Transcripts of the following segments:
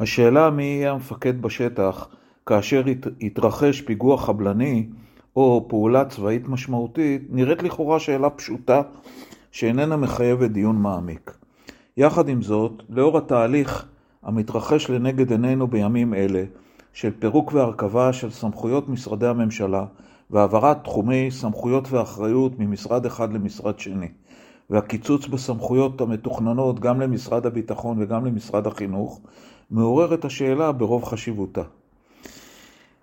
השאלה מי יהיה המפקד בשטח כאשר יתרחש פיגוע חבלני או פעולה צבאית משמעותית, נראית לכאורה שאלה פשוטה שאיננה מחייבת דיון מעמיק. יחד עם זאת, לאור התהליך המתרחש לנגד עינינו בימים אלה, של פירוק והרכבה של סמכויות משרדי הממשלה והעברת תחומי סמכויות ואחריות ממשרד אחד למשרד שני, והקיצוץ בסמכויות המתוכננות גם למשרד הביטחון וגם למשרד החינוך, מעורר את השאלה ברוב חשיבותה.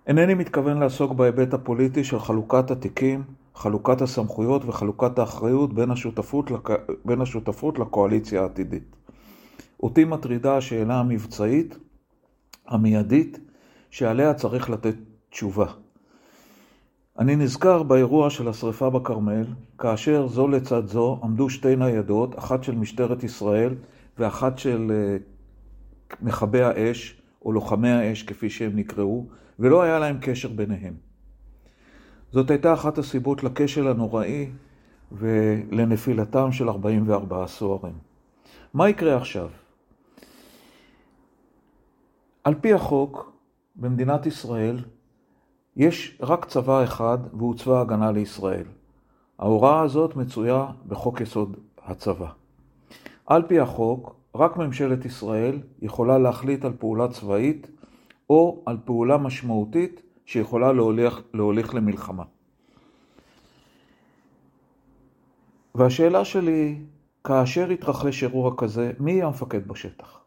אינני מתכוון לעסוק בהיבט הפוליטי של חלוקת התיקים, חלוקת הסמכויות וחלוקת האחריות בין השותפות, לק... בין השותפות לקואליציה העתידית. אותי מטרידה השאלה המבצעית, המיידית, שעליה צריך לתת תשובה. אני נזכר באירוע של השרפה בכרמל, כאשר זו לצד זו עמדו שתי ניידות, אחת של משטרת ישראל ואחת של אה, מכבי האש, או לוחמי האש כפי שהם נקראו, ולא היה להם קשר ביניהם. זאת הייתה אחת הסיבות לכשל הנוראי ולנפילתם של 44 סוהרים. מה יקרה עכשיו? על פי החוק, במדינת ישראל יש רק צבא אחד והוא צבא ההגנה לישראל. ההוראה הזאת מצויה בחוק יסוד הצבא. על פי החוק, רק ממשלת ישראל יכולה להחליט על פעולה צבאית או על פעולה משמעותית שיכולה להוליך, להוליך למלחמה. והשאלה שלי, כאשר יתרחש אירוע כזה, מי יהיה המפקד בשטח?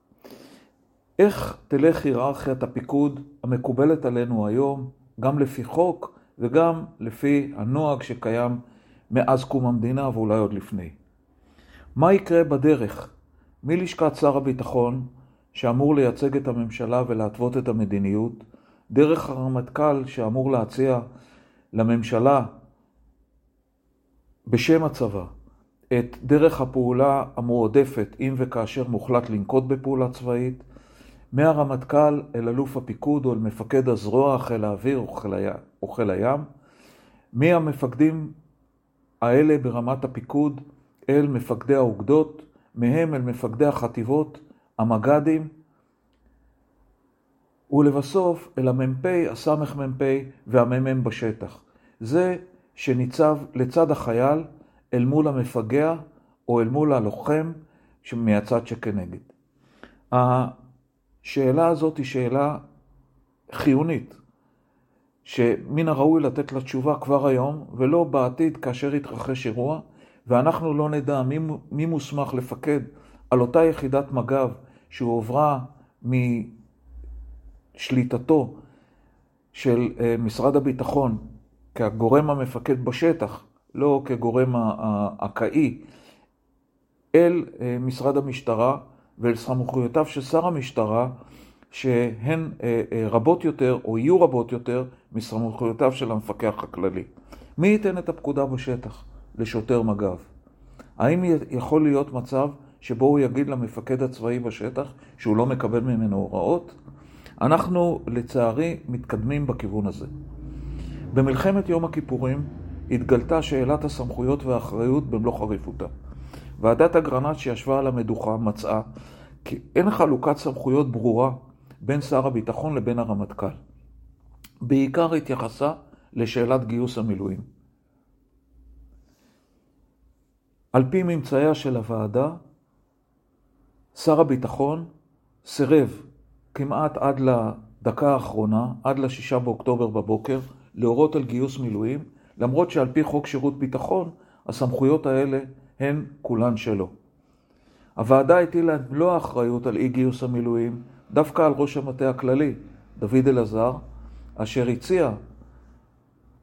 איך תלך היררכיית הפיקוד המקובלת עלינו היום, גם לפי חוק וגם לפי הנוהג שקיים מאז קום המדינה ואולי עוד לפני? מה יקרה בדרך? מלשכת שר הביטחון, שאמור לייצג את הממשלה ולהתוות את המדיניות, דרך הרמטכ"ל שאמור להציע לממשלה בשם הצבא את דרך הפעולה המועדפת אם וכאשר מוחלט לנקוט בפעולה צבאית, מהרמטכ"ל אל אלוף הפיקוד או אל מפקד הזרוע, חיל האוויר או חיל הים, מהמפקדים האלה ברמת הפיקוד אל מפקדי האוגדות, מהם אל מפקדי החטיבות, המג"דים, ולבסוף אל המ"פ, הסמ"פ והמ"מ בשטח. זה שניצב לצד החייל אל מול המפגע או אל מול הלוחם מהצד שכנגד. השאלה הזאת היא שאלה חיונית, שמן הראוי לתת לה תשובה כבר היום, ולא בעתיד כאשר יתרחש אירוע, ואנחנו לא נדע מי, מי מוסמך לפקד על אותה יחידת מג"ב שהועברה משליטתו של אה, משרד הביטחון כגורם המפקד בשטח, לא כגורם האקאי, אל אה, משרד המשטרה ואל סמכויותיו של שר המשטרה, שהן אה, רבות יותר או יהיו רבות יותר מסמכויותיו של המפקח הכללי. מי ייתן את הפקודה בשטח? לשוטר מג"ב. האם יכול להיות מצב שבו הוא יגיד למפקד הצבאי בשטח שהוא לא מקבל ממנו הוראות? אנחנו לצערי מתקדמים בכיוון הזה. במלחמת יום הכיפורים התגלתה שאלת הסמכויות והאחריות במלוא חריפותה. ועדת אגרנט שישבה על המדוכה מצאה כי אין חלוקת סמכויות ברורה בין שר הביטחון לבין הרמטכ"ל. בעיקר התייחסה לשאלת גיוס המילואים. על פי ממצאיה של הוועדה, שר הביטחון סירב כמעט עד לדקה האחרונה, עד לשישה באוקטובר בבוקר, להורות על גיוס מילואים, למרות שעל פי חוק שירות ביטחון, הסמכויות האלה הן כולן שלו. הוועדה הטילה את מלוא האחריות על אי גיוס המילואים דווקא על ראש המטה הכללי, דוד אלעזר, אשר הציע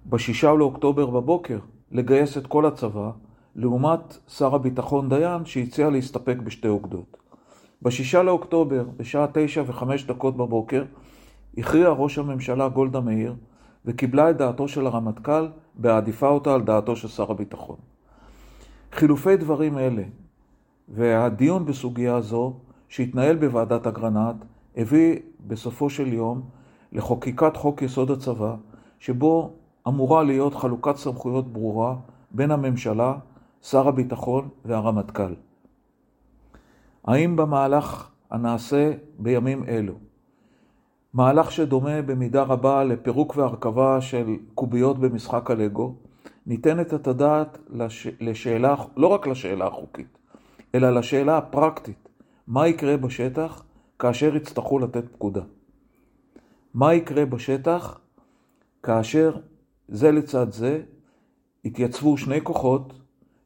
בשישה לאוקטובר בבוקר לגייס את כל הצבא לעומת שר הביטחון דיין שהציע להסתפק בשתי אוגדות. בשישה לאוקטובר, בשעה תשע וחמש דקות בבוקר, הכריע ראש הממשלה גולדה מאיר וקיבלה את דעתו של הרמטכ"ל בהעדיפה אותה על דעתו של שר הביטחון. חילופי דברים אלה והדיון בסוגיה זו שהתנהל בוועדת אגרנט הביא בסופו של יום לחוקיקת חוק יסוד הצבא שבו אמורה להיות חלוקת סמכויות ברורה בין הממשלה שר הביטחון והרמטכ"ל. האם במהלך הנעשה בימים אלו מהלך שדומה במידה רבה לפירוק והרכבה של קוביות במשחק הלגו, ניתנת את הדעת לש... לשאלה, לא רק לשאלה החוקית, אלא לשאלה הפרקטית, מה יקרה בשטח כאשר יצטרכו לתת פקודה? מה יקרה בשטח כאשר זה לצד זה התייצבו שני כוחות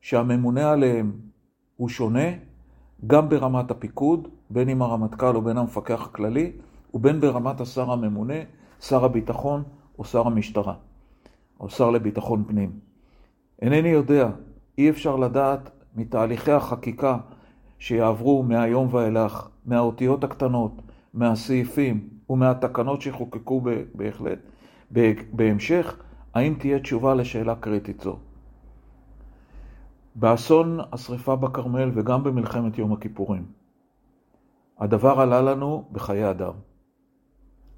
שהממונה עליהם הוא שונה, גם ברמת הפיקוד, בין אם הרמטכ"ל או בין המפקח הכללי, ובין ברמת השר הממונה, שר הביטחון או שר המשטרה, או שר לביטחון פנים. אינני יודע, אי אפשר לדעת מתהליכי החקיקה שיעברו מהיום ואילך, מהאותיות הקטנות, מהסעיפים ומהתקנות שחוקקו בהחלט, בהמשך, האם תהיה תשובה לשאלה קריטית זו. באסון השרפה בכרמל וגם במלחמת יום הכיפורים, הדבר עלה לנו בחיי אדם.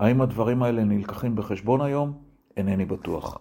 האם הדברים האלה נלקחים בחשבון היום? אינני בטוח.